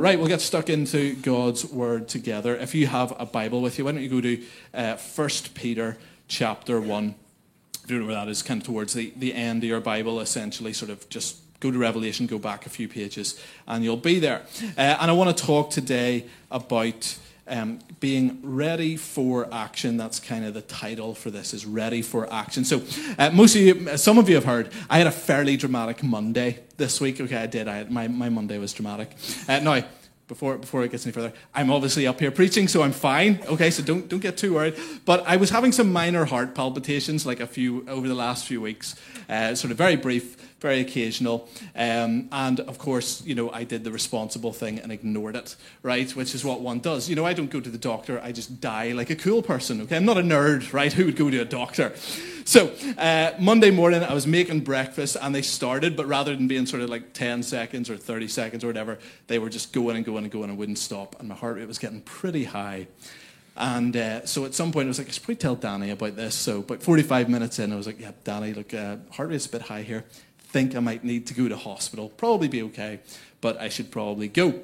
Right, we'll get stuck into God's Word together. If you have a Bible with you, why don't you go to uh, 1 Peter chapter 1. If you don't know where that is, kind of towards the, the end of your Bible, essentially, sort of just go to Revelation, go back a few pages, and you'll be there. Uh, and I want to talk today about um, being ready for action. That's kind of the title for this is ready for action. So uh, most of you, some of you have heard, I had a fairly dramatic Monday this week. Okay, I did. I my, my Monday was dramatic. Uh, now, before before it gets any further, I'm obviously up here preaching, so I'm fine. Okay, so don't don't get too worried. But I was having some minor heart palpitations, like a few over the last few weeks, uh, sort of very brief very occasional. Um, and of course, you know, I did the responsible thing and ignored it, right? Which is what one does. You know, I don't go to the doctor, I just die like a cool person, okay? I'm not a nerd, right? Who would go to a doctor? So, uh, Monday morning, I was making breakfast and they started, but rather than being sort of like 10 seconds or 30 seconds or whatever, they were just going and going and going and wouldn't stop. And my heart rate was getting pretty high. And uh, so at some point, I was like, I should probably tell Danny about this. So, about 45 minutes in, I was like, yeah, Danny, look, uh, heart rate's a bit high here think I might need to go to hospital. Probably be okay, but I should probably go.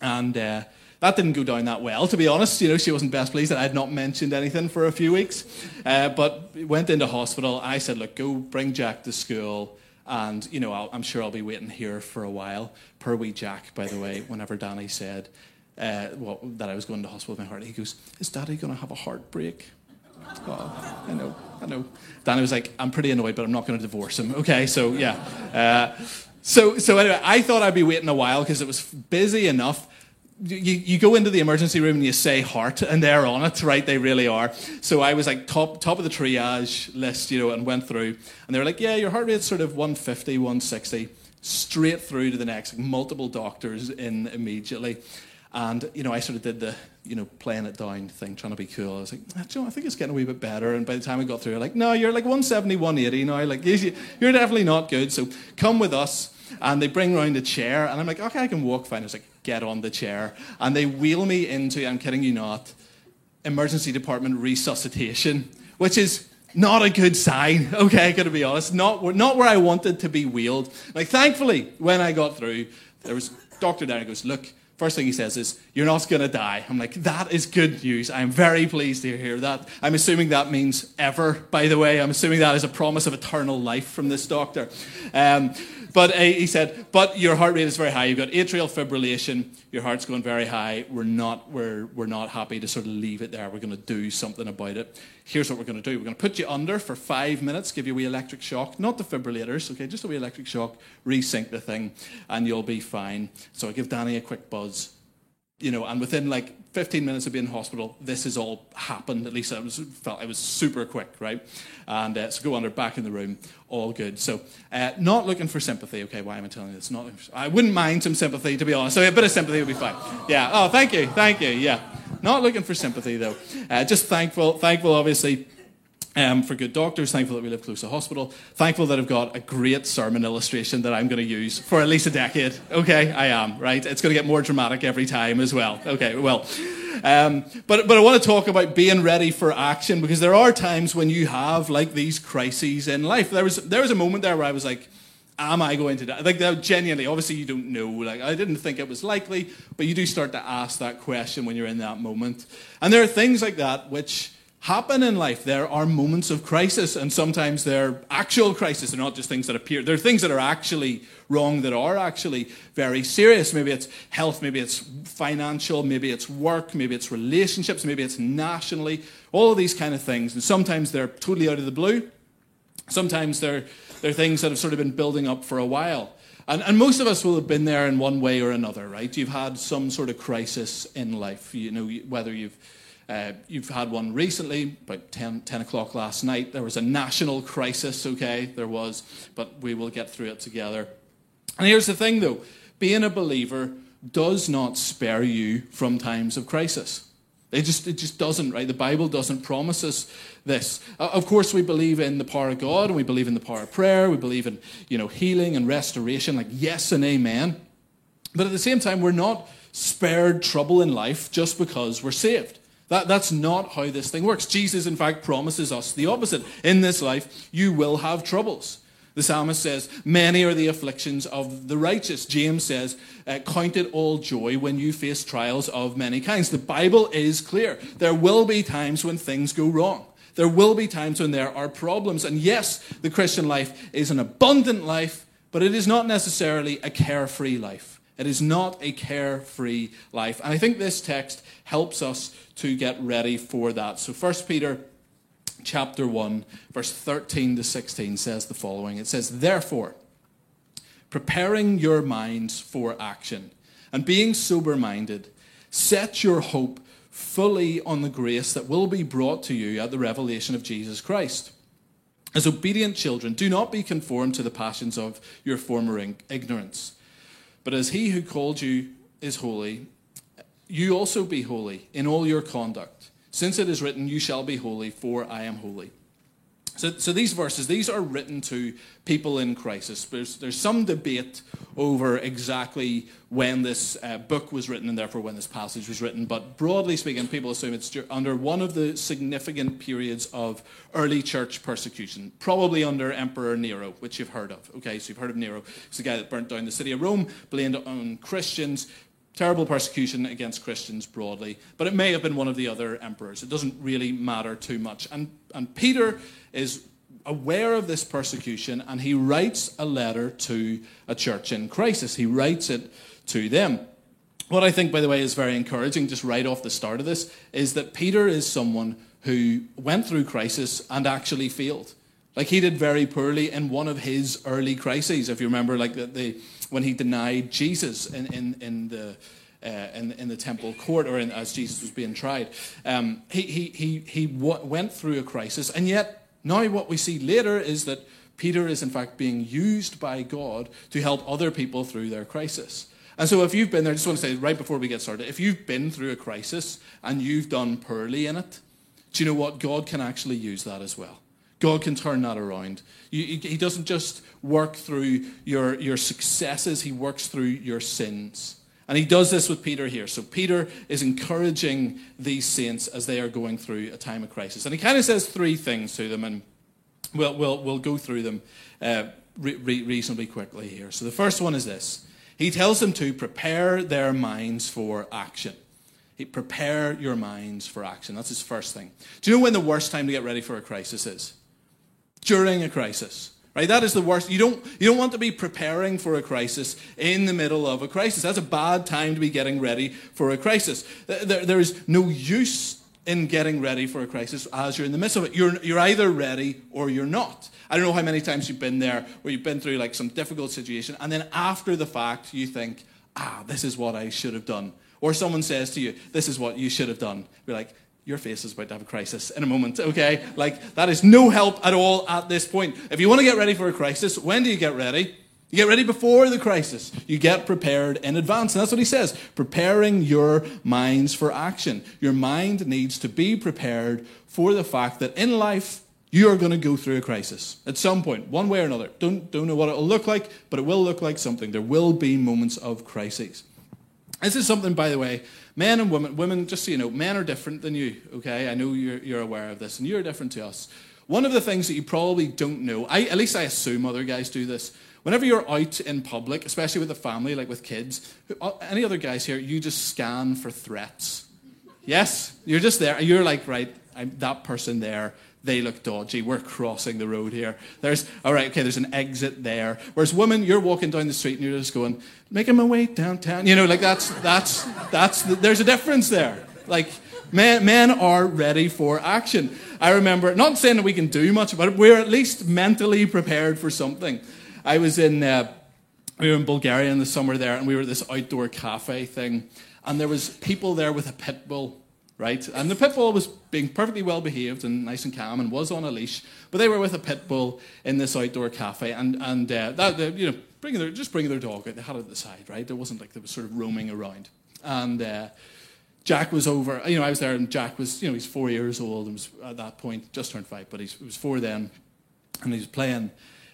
And uh, that didn't go down that well, to be honest. You know, she wasn't best pleased that I had not mentioned anything for a few weeks. Uh, but went into hospital. I said, look, go bring Jack to school. And, you know, i am sure I'll be waiting here for a while. Per wee Jack, by the way, whenever Danny said uh, well, that I was going to hospital with my heart, he goes, is Daddy going to have a heartbreak? Oh, I know, I know. Danny was like, I'm pretty annoyed, but I'm not going to divorce him. Okay, so yeah. Uh, so, so anyway, I thought I'd be waiting a while because it was busy enough. You, you go into the emergency room and you say heart, and they're on it, right? They really are. So I was like top top of the triage list, you know, and went through, and they were like, "Yeah, your heart rate's sort of 150, 160." Straight through to the next, like multiple doctors in immediately. And, you know, I sort of did the, you know, playing it down thing, trying to be cool. I was like, ah, Joe, I think it's getting a wee bit better. And by the time I got through, like, no, you're like 170, 180 now. Like, you're definitely not good. So come with us. And they bring round a chair. And I'm like, okay, I can walk fine. I was like, get on the chair. And they wheel me into, I'm kidding you not, emergency department resuscitation, which is not a good sign, okay, I gotta be honest. Not, not where I wanted to be wheeled. Like, thankfully, when I got through, there was Dr. Derry goes, look, First thing he says is, You're not going to die. I'm like, That is good news. I'm very pleased to hear that. I'm assuming that means ever, by the way. I'm assuming that is a promise of eternal life from this doctor. Um, but uh, he said, but your heart rate is very high. You've got atrial fibrillation. Your heart's going very high. We're not, we're, we're not happy to sort of leave it there. We're going to do something about it. Here's what we're going to do. We're going to put you under for five minutes, give you a wee electric shock, not defibrillators, okay, just a wee electric shock, resync the thing, and you'll be fine. So I give Danny a quick buzz you know, and within like 15 minutes of being in hospital, this has all happened. At least I was felt it was super quick, right? And uh, so go under, back in the room, all good. So uh, not looking for sympathy. Okay, why am I telling you this? Not. I wouldn't mind some sympathy, to be honest. So a bit of sympathy would be fine. Yeah. Oh, thank you, thank you. Yeah. Not looking for sympathy though. Uh, just thankful, thankful, obviously um, for good doctors, thankful that we live close to hospital, thankful that I've got a great sermon illustration that I'm going to use for at least a decade. Okay, I am, right? It's going to get more dramatic every time as well. Okay, well. Um, but, but I want to talk about being ready for action because there are times when you have like these crises in life. There was, there was a moment there where I was like, am I going to die? Like, genuinely, obviously, you don't know. Like, I didn't think it was likely, but you do start to ask that question when you're in that moment. And there are things like that which happen in life. There are moments of crisis, and sometimes they're actual crisis. They're not just things that appear. They're things that are actually wrong, that are actually very serious. Maybe it's health, maybe it's financial, maybe it's work, maybe it's relationships, maybe it's nationally. All of these kind of things. And sometimes they're totally out of the blue. Sometimes they're, they're things that have sort of been building up for a while. And, and, most of us will have been there in one way or another, right? You've had some sort of crisis in life. You know, whether you've uh, you've had one recently, about 10, 10, o'clock last night. There was a national crisis, okay? There was, but we will get through it together. And here's the thing, though being a believer does not spare you from times of crisis. It just, it just doesn't, right? The Bible doesn't promise us this. Uh, of course, we believe in the power of God, and we believe in the power of prayer. We believe in, you know, healing and restoration, like yes and amen. But at the same time, we're not spared trouble in life just because we're saved. That, that's not how this thing works. Jesus, in fact, promises us the opposite. In this life, you will have troubles. The psalmist says, Many are the afflictions of the righteous. James says, uh, Count it all joy when you face trials of many kinds. The Bible is clear. There will be times when things go wrong. There will be times when there are problems. And yes, the Christian life is an abundant life, but it is not necessarily a carefree life. It is not a carefree life. And I think this text helps us to get ready for that. So, 1 Peter chapter 1, verse 13 to 16 says the following It says, Therefore, preparing your minds for action and being sober minded, set your hope fully on the grace that will be brought to you at the revelation of Jesus Christ. As obedient children, do not be conformed to the passions of your former ignorance. But as he who called you is holy, you also be holy in all your conduct since it is written, You shall be holy, for I am holy. So, so these verses, these are written to people in crisis. There's, there's some debate over exactly when this uh, book was written and therefore when this passage was written. But broadly speaking, people assume it's under one of the significant periods of early church persecution, probably under Emperor Nero, which you've heard of. Okay, so you've heard of Nero. He's the guy that burnt down the city of Rome, blamed on Christians, terrible persecution against Christians broadly, but it may have been one of the other emperors. It doesn't really matter too much. And, and Peter is aware of this persecution and he writes a letter to a church in crisis. He writes it to them. What I think, by the way, is very encouraging, just right off the start of this, is that Peter is someone who went through crisis and actually failed. Like he did very poorly in one of his early crises. If you remember, like the, the when he denied Jesus in, in, in the uh, in, in, the temple court or in, as Jesus was being tried. Um, he he, he, he w- went through a crisis, and yet now what we see later is that Peter is in fact being used by God to help other people through their crisis. And so if you've been there, I just want to say right before we get started, if you've been through a crisis and you've done poorly in it, do you know what? God can actually use that as well. God can turn that around. You, he doesn't just work through your, your successes, He works through your sins. And He does this with Peter here. So Peter is encouraging these saints as they are going through a time of crisis. And He kind of says three things to them, and we'll, we'll, we'll go through them uh, re- reasonably quickly here. So the first one is this He tells them to prepare their minds for action. Prepare your minds for action. That's his first thing. Do you know when the worst time to get ready for a crisis is? During a crisis. Right? That is the worst. You don't, you don't want to be preparing for a crisis in the middle of a crisis. That's a bad time to be getting ready for a crisis. There, there is no use in getting ready for a crisis as you're in the midst of it. You're, you're either ready or you're not. I don't know how many times you've been there where you've been through like some difficult situation, and then after the fact, you think, ah, this is what I should have done. Or someone says to you, this is what you should have done. You're like, your face is about to have a crisis in a moment, okay? Like, that is no help at all at this point. If you want to get ready for a crisis, when do you get ready? You get ready before the crisis. You get prepared in advance. And that's what he says preparing your minds for action. Your mind needs to be prepared for the fact that in life, you are going to go through a crisis at some point, one way or another. Don't, don't know what it will look like, but it will look like something. There will be moments of crises. This is something, by the way, men and women, women, just so you know, men are different than you, okay? I know you're, you're aware of this, and you're different to us. One of the things that you probably don't know, I, at least I assume other guys do this, whenever you're out in public, especially with a family, like with kids, uh, any other guys here, you just scan for threats. Yes, you're just there. You're like, right, I'm that person there they look dodgy. We're crossing the road here. There's, all right, okay, there's an exit there. Whereas women, you're walking down the street and you're just going, making my way downtown. You know, like that's, that's, that's, the, there's a difference there. Like, men, men are ready for action. I remember, not saying that we can do much about it, we're at least mentally prepared for something. I was in, uh, we were in Bulgaria in the summer there, and we were at this outdoor cafe thing, and there was people there with a pit bull right? And the pit bull was being perfectly well behaved and nice and calm and was on a leash, but they were with a pit bull in this outdoor cafe, and and uh, that you know bringing their just bringing their dog out. They had it at the side, right? It wasn't like they were sort of roaming around, and. Uh, Jack was over, you know, I was there and Jack was, you know, he's four years old and was at that point just turned five, but he was four then, and he was playing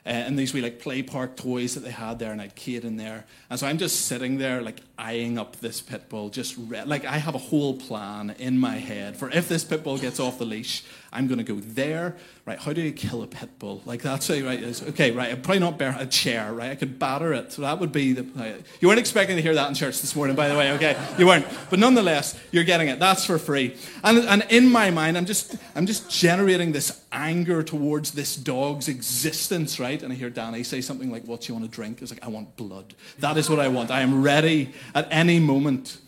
uh, and these wee like play park toys that they had there, and I would Kate in there. And so I'm just sitting there, like eyeing up this pit bull. Just re- like I have a whole plan in my head for if this pit bull gets off the leash, I'm going to go there. Right? How do you kill a pit bull? Like that's a, right. Okay, right. I'd probably not bear a chair. Right? I could batter it. So that would be the. You weren't expecting to hear that in church this morning, by the way. Okay, you weren't. But nonetheless, you're getting it. That's for free. And and in my mind, I'm just I'm just generating this anger towards this dog's existence. Right? And I hear Danny say something like, "What do you want to drink?" It's like, "I want blood." That is what I want. I am ready at any moment.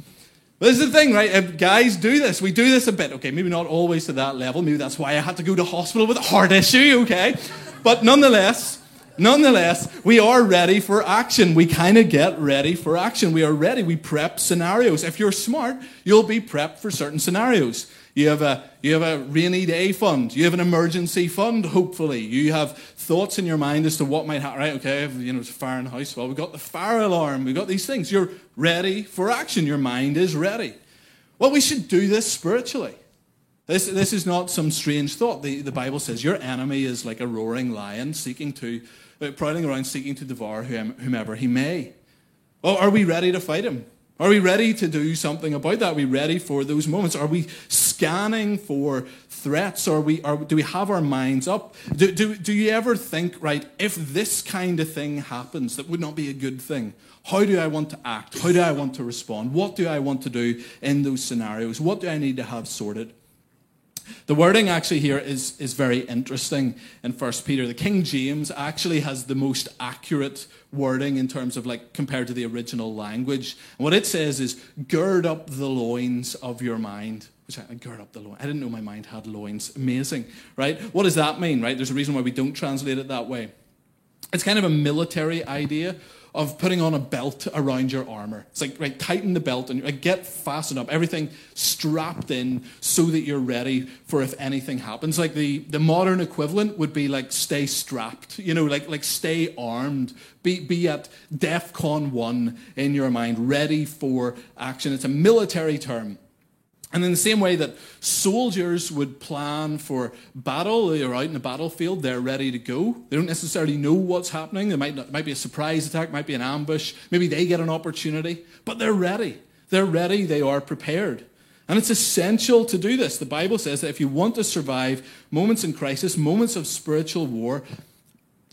This is the thing, right? Guys do this. We do this a bit. Okay, maybe not always to that level. Maybe that's why I had to go to hospital with a heart issue, okay? But nonetheless, nonetheless, we are ready for action. We kind of get ready for action. We are ready. We prep scenarios. If you're smart, you'll be prepped for certain scenarios. You have a you have a rainy day fund. You have an emergency fund. Hopefully, you have thoughts in your mind as to what might happen. Right? Okay, you know, it's a fire in the house. Well, we've got the fire alarm. We've got these things. You're ready for action. Your mind is ready. Well, we should do this spiritually. This, this is not some strange thought. The, the Bible says your enemy is like a roaring lion seeking to, uh, prowling around seeking to devour whomever he may. Well, are we ready to fight him? Are we ready to do something about that? Are we ready for those moments? Are we scanning for threats? Are we, are, do we have our minds up? Do, do, do you ever think, right, if this kind of thing happens, that would not be a good thing? How do I want to act? How do I want to respond? What do I want to do in those scenarios? What do I need to have sorted? The wording actually here is, is very interesting in First Peter. The King James actually has the most accurate wording in terms of like compared to the original language. And what it says is gird up the loins of your mind. Which I gird up the loins. I didn't know my mind had loins. Amazing, right? What does that mean, right? There's a reason why we don't translate it that way. It's kind of a military idea of putting on a belt around your armor. It's like, right, tighten the belt and like, get fastened up, everything strapped in so that you're ready for if anything happens. Like the, the modern equivalent would be like stay strapped, you know, like, like stay armed, be, be at DEFCON 1 in your mind, ready for action. It's a military term. And in the same way that soldiers would plan for battle, they're out in the battlefield, they're ready to go. They don't necessarily know what's happening. There might, not, might be a surprise attack, might be an ambush. Maybe they get an opportunity, but they're ready. They're ready, they are prepared. And it's essential to do this. The Bible says that if you want to survive moments in crisis, moments of spiritual war,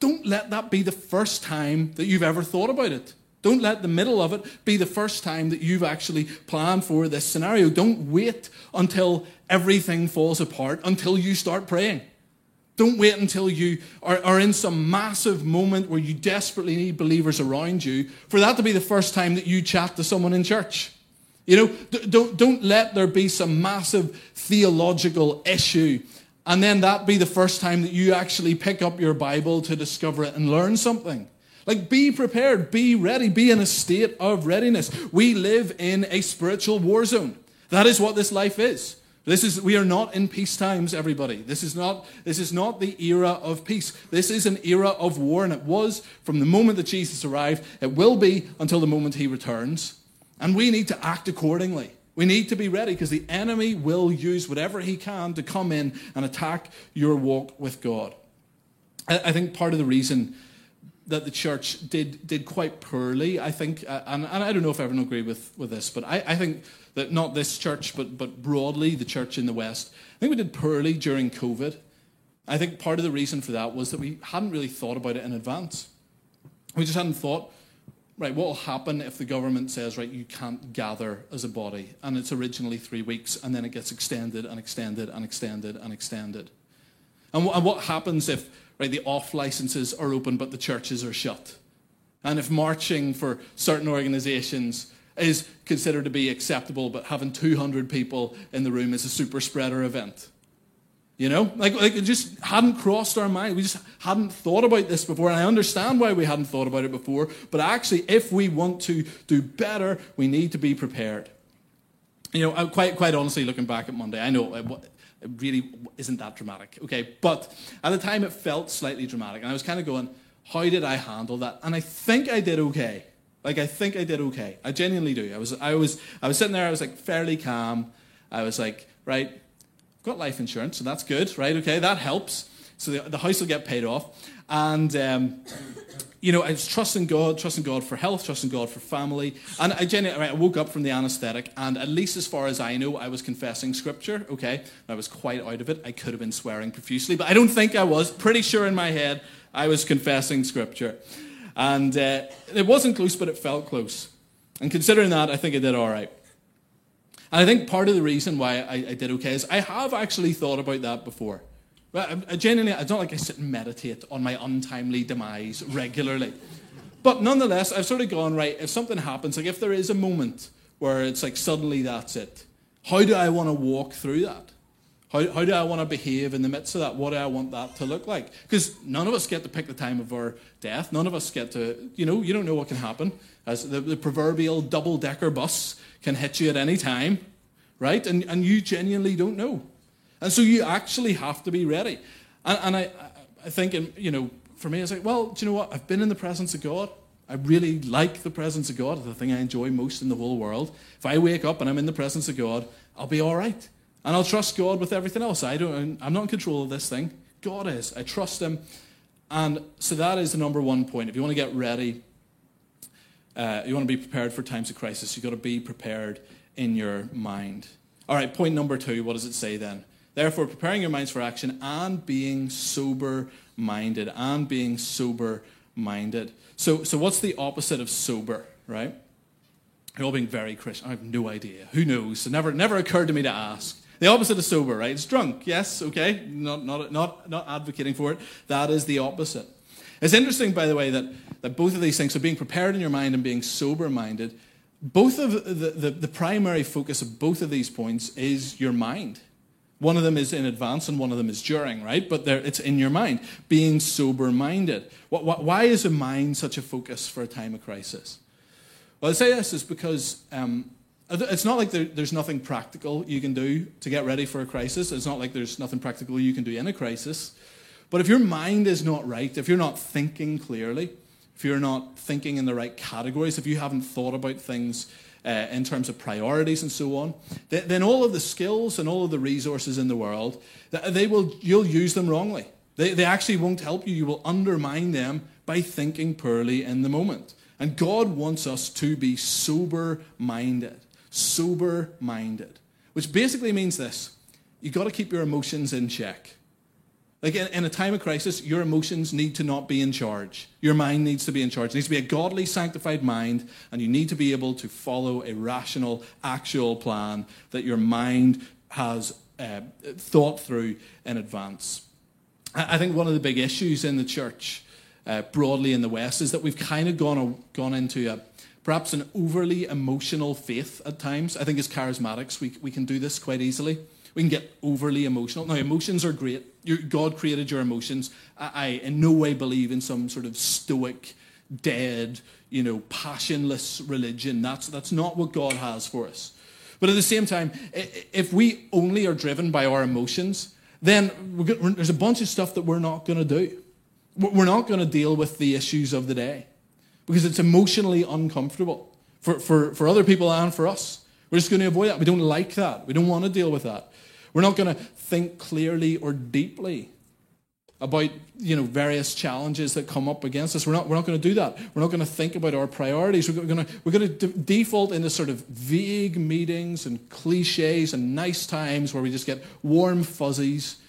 don't let that be the first time that you've ever thought about it. Don't let the middle of it be the first time that you've actually planned for this scenario. Don't wait until everything falls apart until you start praying. Don't wait until you are, are, in some massive moment where you desperately need believers around you for that to be the first time that you chat to someone in church. You know, don't, don't let there be some massive theological issue and then that be the first time that you actually pick up your Bible to discover it and learn something. Like, be prepared, be ready, be in a state of readiness. We live in a spiritual war zone. That is what this life is. This is we are not in peace times, everybody. This is not this is not the era of peace. This is an era of war, and it was from the moment that Jesus arrived. It will be until the moment he returns. And we need to act accordingly. We need to be ready because the enemy will use whatever he can to come in and attack your walk with God. I think part of the reason that the church did did quite poorly. I think, uh, and, and I don't know if everyone agree with, with this, but I, I think that not this church, but but broadly the church in the West, I think we did poorly during COVID. I think part of the reason for that was that we hadn't really thought about it in advance. We just hadn't thought, right, what will happen if the government says, right, you can't gather as a body, and it's originally three weeks, and then it gets extended and extended and extended and extended. And, and what happens if right, the off licenses are open but the churches are shut. And if marching for certain organizations is considered to be acceptable, but having 200 people in the room is a super spreader event. You know, like, like it just hadn't crossed our mind. We just hadn't thought about this before. And I understand why we hadn't thought about it before. But actually, if we want to do better, we need to be prepared. You know, quite, quite honestly, looking back at Monday, I know uh, it really isn't that dramatic, okay? But at the time, it felt slightly dramatic. And I was kind of going, how did I handle that? And I think I did okay. Like, I think I did okay. I genuinely do. I was, I was, I was sitting there, I was like fairly calm. I was like, right, I've got life insurance, so that's good, right? Okay, that helps. So the, the house will get paid off. And, um, you know, I was trusting God, trusting God for health, trusting God for family. And I genuinely, I woke up from the anesthetic, and at least as far as I know, I was confessing scripture, okay? I was quite out of it. I could have been swearing profusely, but I don't think I was. Pretty sure in my head I was confessing scripture. And uh, it wasn't close, but it felt close. And considering that, I think I did all right. And I think part of the reason why I, I did okay is I have actually thought about that before. Um, uh, I, I genuinely, it's not like I sit and meditate on my untimely demise regularly. But nonetheless, I've sort of gone, right, if something happens, like if there is a moment where it's like suddenly that's it, how do I want to walk through that? How, how do I want to behave in the midst of that? What do I want that to look like? Because none of us get to pick the time of our death. None of us get to, you know, you don't know what can happen. As the, the proverbial double decker bus can hit you at any time, right? And, and you genuinely don't know. And so you actually have to be ready. And, and I, I think, you know, for me, it's like, well, do you know what? I've been in the presence of God. I really like the presence of God. The thing I enjoy most in the whole world. If I wake up and I'm in the presence of God, I'll be all right. And I'll trust God with everything else. I don't, I'm not in control of this thing. God is. I trust Him. And so that is the number one point. If you want to get ready, uh, you want to be prepared for times of crisis, you've got to be prepared in your mind. All right, point number two. What does it say then? Therefore, preparing your minds for action and being sober minded. And being sober minded. So, so what's the opposite of sober, right? You're all being very Christian. I have no idea. Who knows? It never, never occurred to me to ask. The opposite of sober, right? It's drunk. Yes, okay. Not, not, not, not advocating for it. That is the opposite. It's interesting, by the way, that, that both of these things, so being prepared in your mind and being sober minded, both of the, the, the primary focus of both of these points is your mind. One of them is in advance and one of them is during, right? But it's in your mind, being sober minded. Why is a mind such a focus for a time of crisis? Well, I say this is because um, it's not like there, there's nothing practical you can do to get ready for a crisis. It's not like there's nothing practical you can do in a crisis. But if your mind is not right, if you're not thinking clearly, if you're not thinking in the right categories, if you haven't thought about things uh, in terms of priorities and so on, then all of the skills and all of the resources in the world, they will, you'll use them wrongly. They, they actually won't help you. You will undermine them by thinking poorly in the moment. And God wants us to be sober minded. Sober minded. Which basically means this you've got to keep your emotions in check. Like in, in, a time of crisis, your emotions need to not be in charge. Your mind needs to be in charge. It needs to be a godly, sanctified mind, and you need to be able to follow a rational, actual plan that your mind has uh, thought through in advance. I, I think one of the big issues in the church, uh, broadly in the West, is that we've kind of gone, gone into a, perhaps an overly emotional faith at times. I think as charismatics, we, we can do this quite easily. We can get overly emotional. Now, emotions are great. God created your emotions. I, I in no way believe in some sort of stoic, dead, you know, passionless religion. That's, that's not what God has for us. But at the same time, if we only are driven by our emotions, then there's a bunch of stuff that we're not going to do. We're not going to deal with the issues of the day because it's emotionally uncomfortable for, for, for other people and for us. We're just going to avoid that. We don't like that. We don't want to deal with that. We're not going to think clearly or deeply about you know various challenges that come up against us. We're not, we're not going to do that. We're not going to think about our priorities. We're going to, we're going to default into sort of vague meetings and cliches and nice times where we just get warm fuzzies,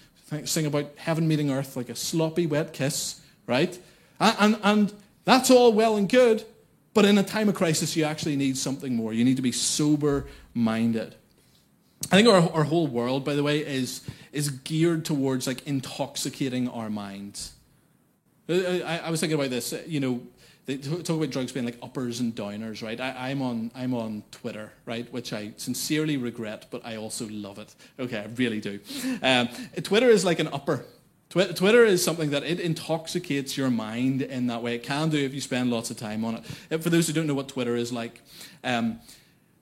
sing about heaven meeting earth like a sloppy wet kiss, right? And, and, and that's all well and good, but in a time of crisis, you actually need something more. You need to be sober minded. I think our, our whole world, by the way, is, is geared towards like intoxicating our minds. I, I was thinking about this, you know, they talk about drugs being like uppers and downers, right? I, am on I'm on Twitter, right, which I sincerely regret, but I also love it. Okay, I really do. Um, Twitter is like an upper. Twitter is something that it intoxicates your mind in that way. It can do if you spend lots of time on it. For those who don't know what Twitter is like, um,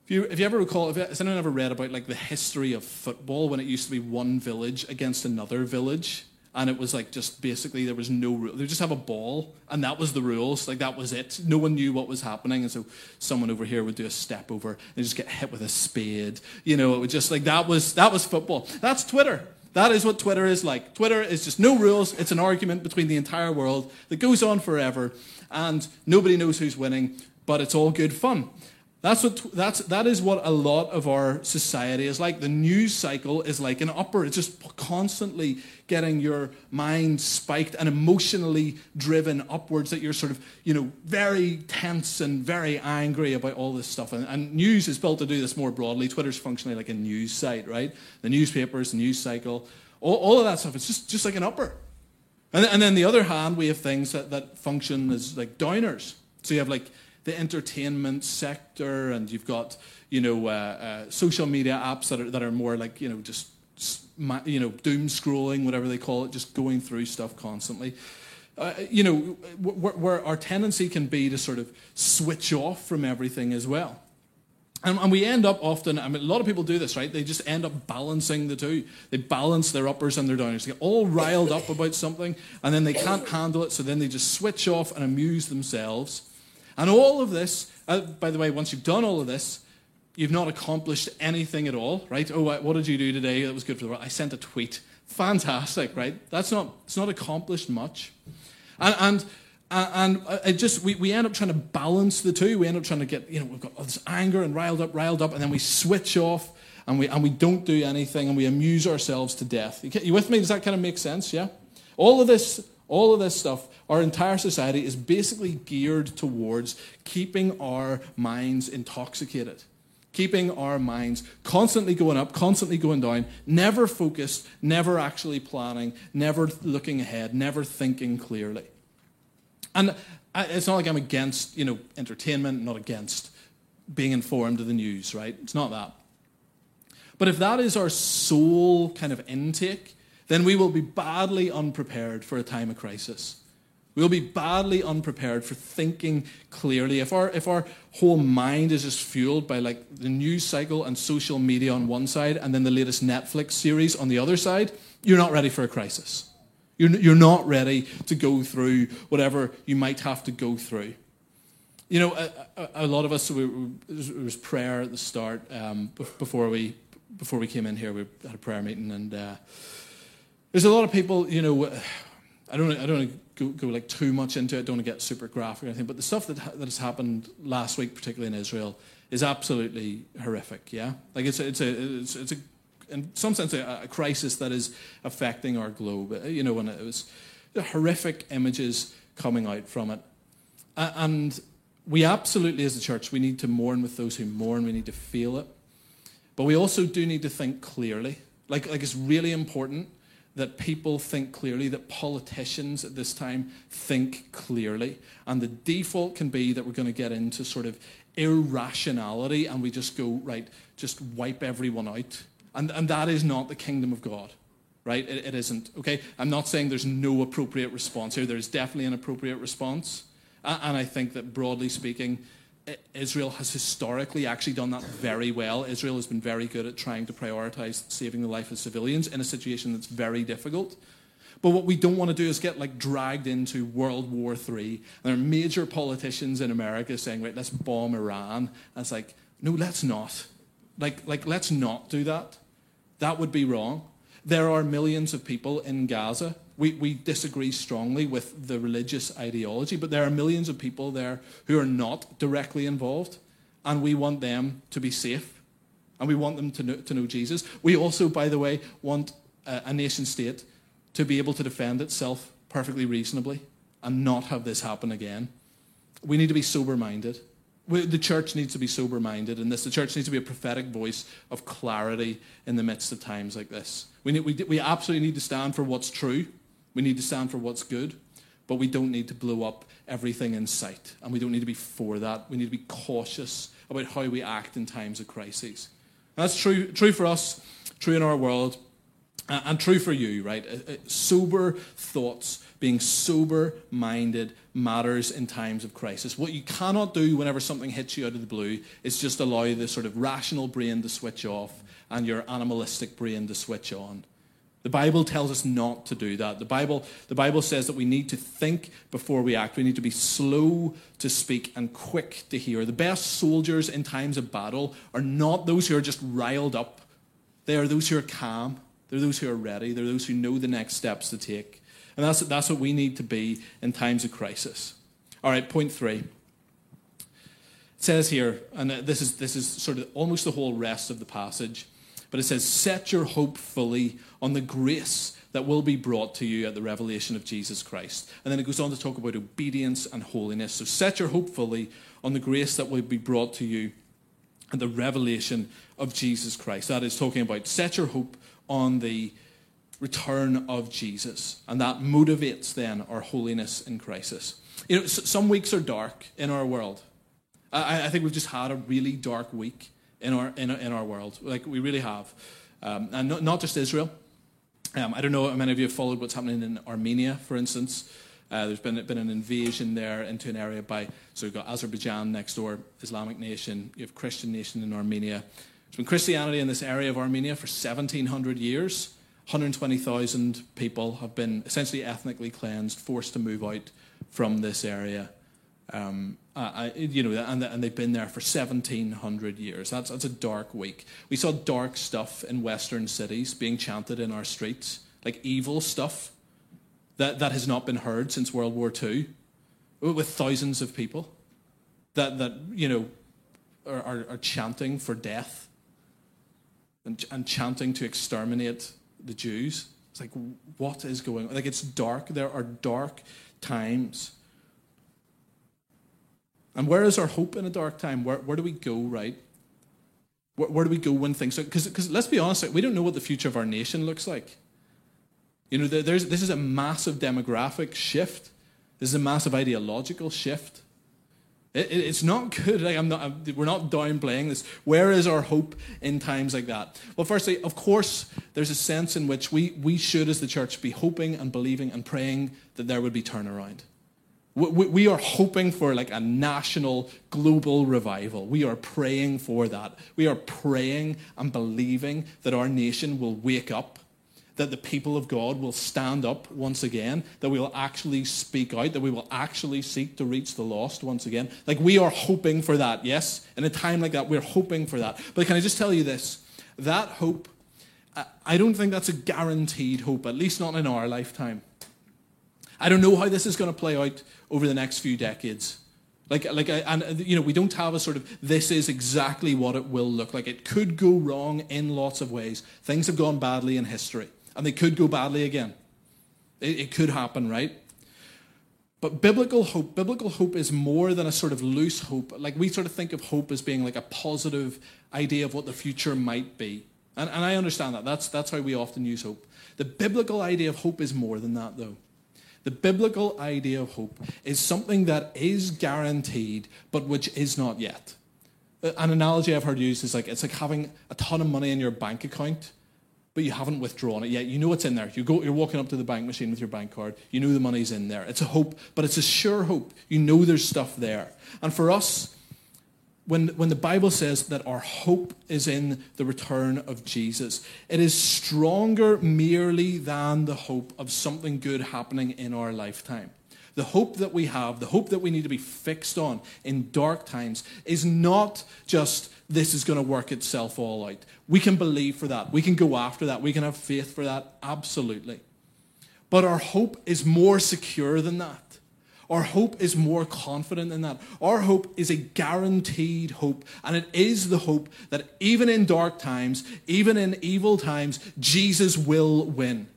if you, if you ever recall, has anyone ever read about like the history of football when it used to be one village against another village? And it was like just basically there was no rule. They just have a ball, and that was the rules. Like that was it. No one knew what was happening, and so someone over here would do a step over and just get hit with a spade. You know, it was just like that was that was football. That's Twitter. That is what Twitter is like. Twitter is just no rules. It's an argument between the entire world that goes on forever, and nobody knows who's winning, but it's all good fun. That's what, that's, that is what a lot of our society is like. The news cycle is like an upper. It's just constantly getting your mind spiked and emotionally driven upwards that you're sort of, you know, very tense and very angry about all this stuff. And, and news is built to do this more broadly. Twitter's functionally like a news site, right? The newspapers, the news cycle, all, all of that stuff. It's just, just like an upper. And, and then the other hand, we have things that, that function as like downers. So you have like the entertainment sector, and you've got you know uh, uh, social media apps that are that are more like you know just you know doom scrolling, whatever they call it, just going through stuff constantly. Uh, you know, where, where, our tendency can be to sort of switch off from everything as well. And, and, we end up often, I mean, a lot of people do this, right? They just end up balancing the two. They balance their uppers and their downers. They get all riled up about something, and then they can't handle it, so then they just switch off and amuse themselves. And all of this, uh, by the way, once you've done all of this, you've not accomplished anything at all, right? Oh, what did you do today that was good for the world? I sent a tweet. Fantastic, right? That's not, it's not accomplished much. And, and, and it just, we, we end up trying to balance the two. We end up trying to get, you know, we've got all this anger and riled up, riled up, and then we switch off and we, and we don't do anything and we amuse ourselves to death. You, you with me? Does that kind of make sense? Yeah? All of this all of this stuff, our entire society is basically geared towards keeping our minds intoxicated, keeping our minds constantly going up, constantly going down, never focused, never actually planning, never looking ahead, never thinking clearly. And it's not like I'm against, you know, entertainment, not against being informed of the news, right? It's not that. But if that is our sole kind of intake, then we will be badly unprepared for a time of crisis. We'll be badly unprepared for thinking clearly. If our, if our whole mind is just fueled by like the news cycle and social media on one side and then the latest Netflix series on the other side, you're not ready for a crisis. You're, you're not ready to go through whatever you might have to go through. You know, a, a, a lot of us, we, we, there was prayer at the start um, before, we, before we came in here. We had a prayer meeting and... Uh, there's a lot of people, you know, I don't, I don't want to go, go like too much into it. I don't want to get super graphic or anything. But the stuff that that has happened last week, particularly in Israel, is absolutely horrific. Yeah, like it's a, it's a, it's, it's a in some sense a, a, crisis that is affecting our globe. Uh, you know, and it was horrific images coming out from it, and we absolutely, as a church, we need to mourn with those who mourn. We need to feel it, but we also do need to think clearly. Like, like it's really important that people think clearly, that politicians at this time think clearly. And the default can be that we're going to get into sort of irrationality and we just go, right, just wipe everyone out. And, and that is not the kingdom of God, right? It, it isn't, okay? I'm not saying there's no appropriate response here. There's definitely an appropriate response. And I think that broadly speaking, Israel has historically actually done that very well. Israel has been very good at trying to prioritize saving the life of civilians in a situation that's very difficult. But what we don't want to do is get like dragged into World War III. There are major politicians in America saying, right, let's bomb Iran. And it's like, no, let's not. Like, like, let's not do that. That would be wrong. There are millions of people in Gaza we, we disagree strongly with the religious ideology, but there are millions of people there who are not directly involved, and we want them to be safe, and we want them to know, to know Jesus. We also, by the way, want a, a nation state to be able to defend itself perfectly reasonably and not have this happen again. We need to be sober minded. The church needs to be sober minded, and this, the church needs to be a prophetic voice of clarity in the midst of times like this. We, need, we, we absolutely need to stand for what's true we need to stand for what's good, but we don't need to blow up everything in sight. And we don't need to be for that. We need to be cautious about how we act in times of crises. And that's true, true for us, true in our world, and true for you, right? Sober thoughts, being sober minded matters in times of crisis. What you cannot do whenever something hits you out of the blue is just allow the sort of rational brain to switch off and your animalistic brain to switch on. The Bible tells us not to do that. The Bible, the Bible says that we need to think before we act. We need to be slow to speak and quick to hear. The best soldiers in times of battle are not those who are just riled up, they are those who are calm. They're those who are ready. They're those who know the next steps to take. And that's, that's what we need to be in times of crisis. All right, point three. It says here, and this is, this is sort of almost the whole rest of the passage, but it says, Set your hope fully on the grace that will be brought to you at the revelation of Jesus Christ. And then it goes on to talk about obedience and holiness. So set your hope fully on the grace that will be brought to you at the revelation of Jesus Christ. That is talking about set your hope on the return of Jesus. And that motivates then our holiness in crisis. You know, some weeks are dark in our world. I, I think we've just had a really dark week in our, in, in our world. Like, we really have. Um, and not, not just Israel. Um, I don't know how many of you have followed what's happening in Armenia, for instance. Uh, there's been, been an invasion there into an area by, so you've got Azerbaijan next door, Islamic nation, you have Christian nation in Armenia. There's been Christianity in this area of Armenia for 1700 years. 120,000 people have been essentially ethnically cleansed, forced to move out from this area. Um, I, you know, and, and they've been there for 1,700 years. That's, that's a dark week. We saw dark stuff in Western cities being chanted in our streets, like evil stuff that, that has not been heard since World War II, with thousands of people that, that you know, are, are, are chanting for death and, and chanting to exterminate the Jews. It's like, what is going on? Like, it's dark. There are dark times. And where is our hope in a dark time? Where, where do we go, right? Where, where do we go when things... Because let's be honest, we don't know what the future of our nation looks like. You know, there's, this is a massive demographic shift. This is a massive ideological shift. It, it, it's not good. Like I'm not, I'm, we're not downplaying this. Where is our hope in times like that? Well, firstly, of course, there's a sense in which we, we should, as the church, be hoping and believing and praying that there would be turnaround. We, are hoping for like a national, global revival. We are praying for that. We are praying and believing that our nation will wake up that the people of God will stand up once again, that we will actually speak out, that we will actually seek to reach the lost once again. Like we are hoping for that, yes? In a time like that, we're hoping for that. But can I just tell you this? That hope, I don't think that's a guaranteed hope, at least not in our lifetime. I don't know how this is going to play out over the next few decades. Like, like, and uh, you know, we don't have a sort of this is exactly what it will look like. It could go wrong in lots of ways. Things have gone badly in history and they could go badly again. It, it could happen, right? But biblical hope, biblical hope is more than a sort of loose hope. Like we sort of think of hope as being like a positive idea of what the future might be. And, and I understand that. That's, that's how we often use hope. The biblical idea of hope is more than that, though. The biblical idea of hope is something that is guaranteed, but which is not yet. Uh, an analogy I've heard used is like it's like having a ton of money in your bank account, but you haven't withdrawn it yet. You know it's in there. You go, you're walking up to the bank machine with your bank card. You know the money's in there. It's a hope, but it's a sure hope. You know there's stuff there. And for us, when, when the Bible says that our hope is in the return of Jesus, it is stronger merely than the hope of something good happening in our lifetime. The hope that we have, the hope that we need to be fixed on in dark times, is not just this is going to work itself all out. We can believe for that. We can go after that. We can have faith for that. Absolutely. But our hope is more secure than that. Our hope is more confident than that. Our hope is a guaranteed hope. And it is the hope that even in dark times, even in evil times, Jesus will win.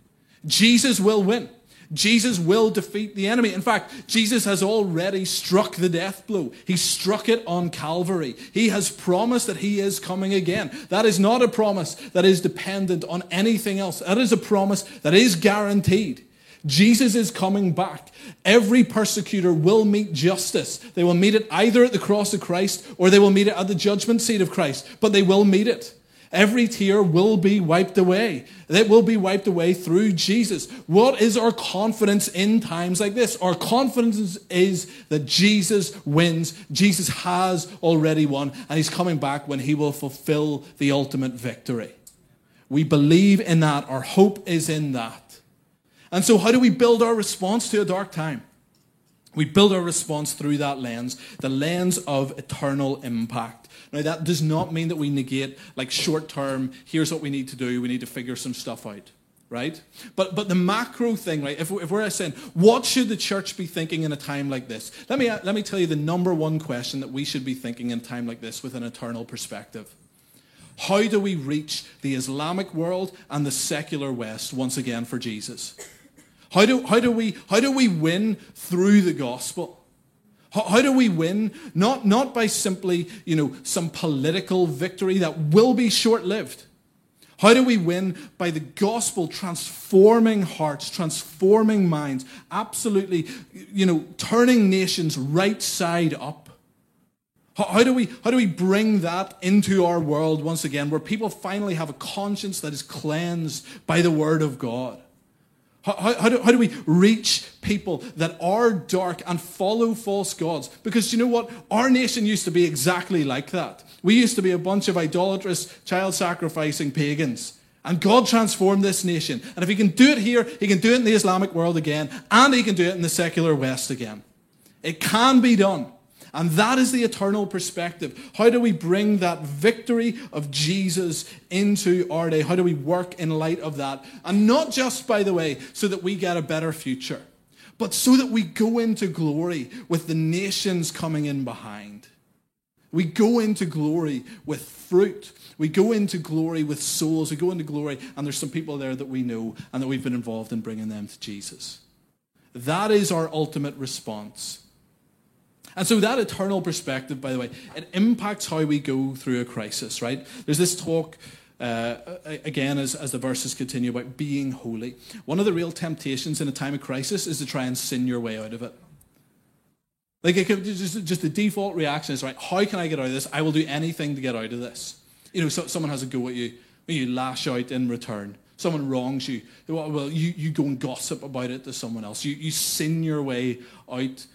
Jesus will win. Jesus will defeat the enemy. In fact, Jesus has already struck the death blow. He struck it on Calvary. He has promised that he is coming again. That is not a promise that is dependent on anything else. That is a promise that is guaranteed. Jesus is coming back. Every persecutor will meet justice. They will meet it either at the cross of Christ or they will meet it at the judgment seat of Christ, but they will meet it. Every tear will be wiped away. It will be wiped away through Jesus. What is our confidence in times like this? Our confidence is that Jesus wins. Jesus has already won, and he's coming back when he will fulfill the ultimate victory. We believe in that. Our hope is in that. And so, how do we build our response to a dark time? We build our response through that lens, the lens of eternal impact. Now, that does not mean that we negate, like, short term, here's what we need to do, we need to figure some stuff out, right? But, but the macro thing, right, if, if we're saying, what should the church be thinking in a time like this? Let me, let me tell you the number one question that we should be thinking in a time like this with an eternal perspective. How do we reach the Islamic world and the secular West once again for Jesus? How do, how do, we, how do we win through the gospel? How, how do we win? Not, not by simply, you know, some political victory that will be short-lived. How do we win? By the gospel transforming hearts, transforming minds, absolutely, you know, turning nations right side up. How, how, do we, how do we bring that into our world once again, where people finally have a conscience that is cleansed by the word of God? How, how, do, how do we reach people that are dark and follow false gods? Because you know what? Our nation used to be exactly like that. We used to be a bunch of idolatrous, child sacrificing pagans. And God transformed this nation. And if He can do it here, He can do it in the Islamic world again, and He can do it in the secular West again. It can be done. And that is the eternal perspective. How do we bring that victory of Jesus into our day? How do we work in light of that? And not just, by the way, so that we get a better future, but so that we go into glory with the nations coming in behind. We go into glory with fruit. We go into glory with souls. We go into glory, and there's some people there that we know and that we've been involved in bringing them to Jesus. That is our ultimate response. And so that eternal perspective, by the way, it impacts how we go through a crisis, right? There's this talk, uh, again, as, as the verses continue, about being holy. One of the real temptations in a time of crisis is to try and sin your way out of it. Like, it could, just, just the default reaction is, right, how can I get out of this? I will do anything to get out of this. You know, so, someone has a go at you, you lash out in return. Someone wrongs you. Well, you, you go and gossip about it to someone else. You, you sin your way out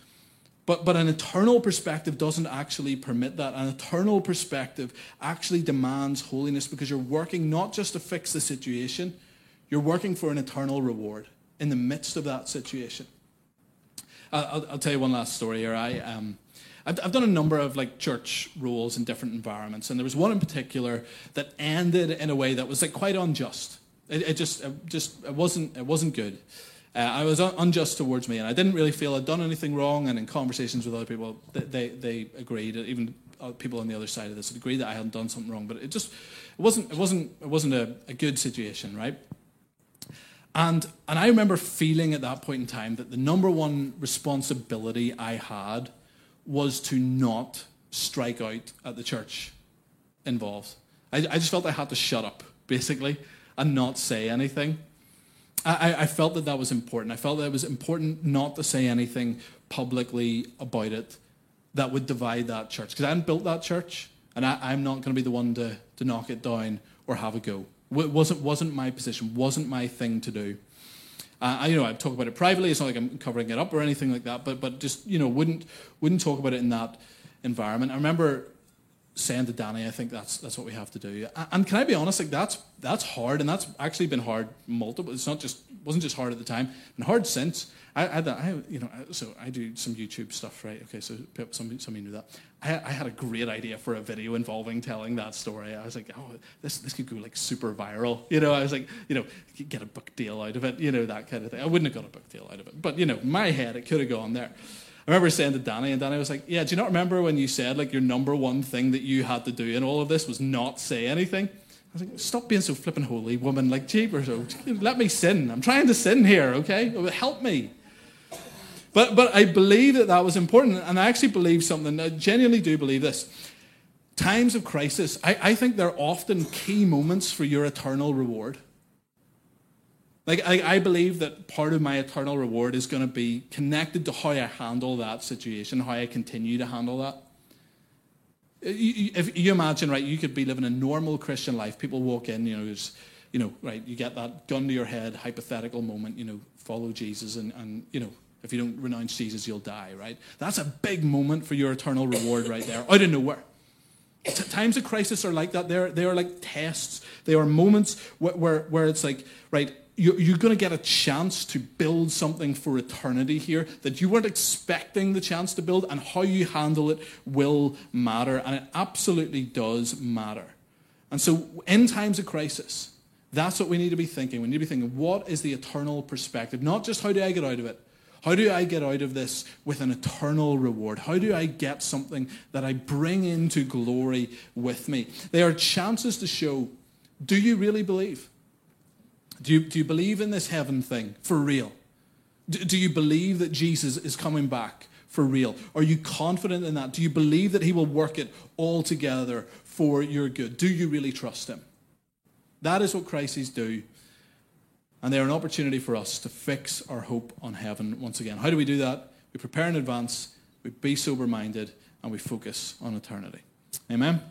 but, but an eternal perspective doesn't actually permit that. An eternal perspective actually demands holiness because you're working not just to fix the situation, you're working for an eternal reward in the midst of that situation. I'll, I'll tell you one last story here. I, um, I've, I've done a number of like church roles in different environments, and there was one in particular that ended in a way that was like quite unjust. It, it just, it just, it wasn't, it wasn't good. Uh, I was un- unjust towards me, and I didn't really feel I'd done anything wrong. And in conversations with other people, they, they, they agreed, even people on the other side of this agreed that I hadn't done something wrong. But it just it wasn't it wasn't it wasn't a, a good situation, right? And and I remember feeling at that point in time that the number one responsibility I had was to not strike out at the church involved. I, I just felt I had to shut up, basically, and not say anything. I, I felt that that was important. I felt that it was important not to say anything publicly about it that would divide that church. Because I hadn't built that church, and I, am not going to be the one to, to knock it down or have a go. It wasn't, wasn't my position, wasn't my thing to do. Uh, I, you know, I talk about it privately. It's not like I'm covering it up or anything like that. But, but just you know, wouldn't wouldn't talk about it in that environment. I remember saying to Danny, I think that's that's what we have to do. And can I be honest? Like that's that's hard, and that's actually been hard multiple. It's not just wasn't just hard at the time, and hard since. I, I, I you know, so I do some YouTube stuff, right? Okay, so some some of you knew that. I, I had a great idea for a video involving telling that story. I was like, oh, this this could go like super viral. You know, I was like, you know, get a book deal out of it. You know, that kind of thing. I wouldn't have got a book deal out of it, but you know, my head it could have gone there. I remember saying to Danny, and Danny was like, "Yeah, do you not remember when you said like your number one thing that you had to do in all of this was not say anything?" I was like, "Stop being so flippin' holy, woman! Like, jeepers, oh, let me sin. I'm trying to sin here, okay? Help me." But but I believe that that was important, and I actually believe something. I genuinely do believe this. Times of crisis, I, I think they're often key moments for your eternal reward. Like, I, I, believe that part of my eternal reward is going to be connected to how I handle that situation, how I continue to handle that. If you imagine, right, you could be living a normal Christian life. People walk in, you know, you know, right, you get that gun to your head, hypothetical moment, you know, follow Jesus, and, and you know, if you don't renounce Jesus, you'll die, right? That's a big moment for your eternal reward right there, out of nowhere. T- times of crisis are like that. They're, they are like tests. They are moments where, where, where it's like, right, you're going to get a chance to build something for eternity here that you weren't expecting the chance to build, and how you handle it will matter. And it absolutely does matter. And so, in times of crisis, that's what we need to be thinking. We need to be thinking, what is the eternal perspective? Not just how do I get out of it? How do I get out of this with an eternal reward? How do I get something that I bring into glory with me? They are chances to show do you really believe? Do you, do you believe in this heaven thing for real? Do, do you believe that Jesus is coming back for real? Are you confident in that? Do you believe that he will work it all together for your good? Do you really trust him? That is what crises do. And they're an opportunity for us to fix our hope on heaven once again. How do we do that? We prepare in advance, we be sober minded, and we focus on eternity. Amen.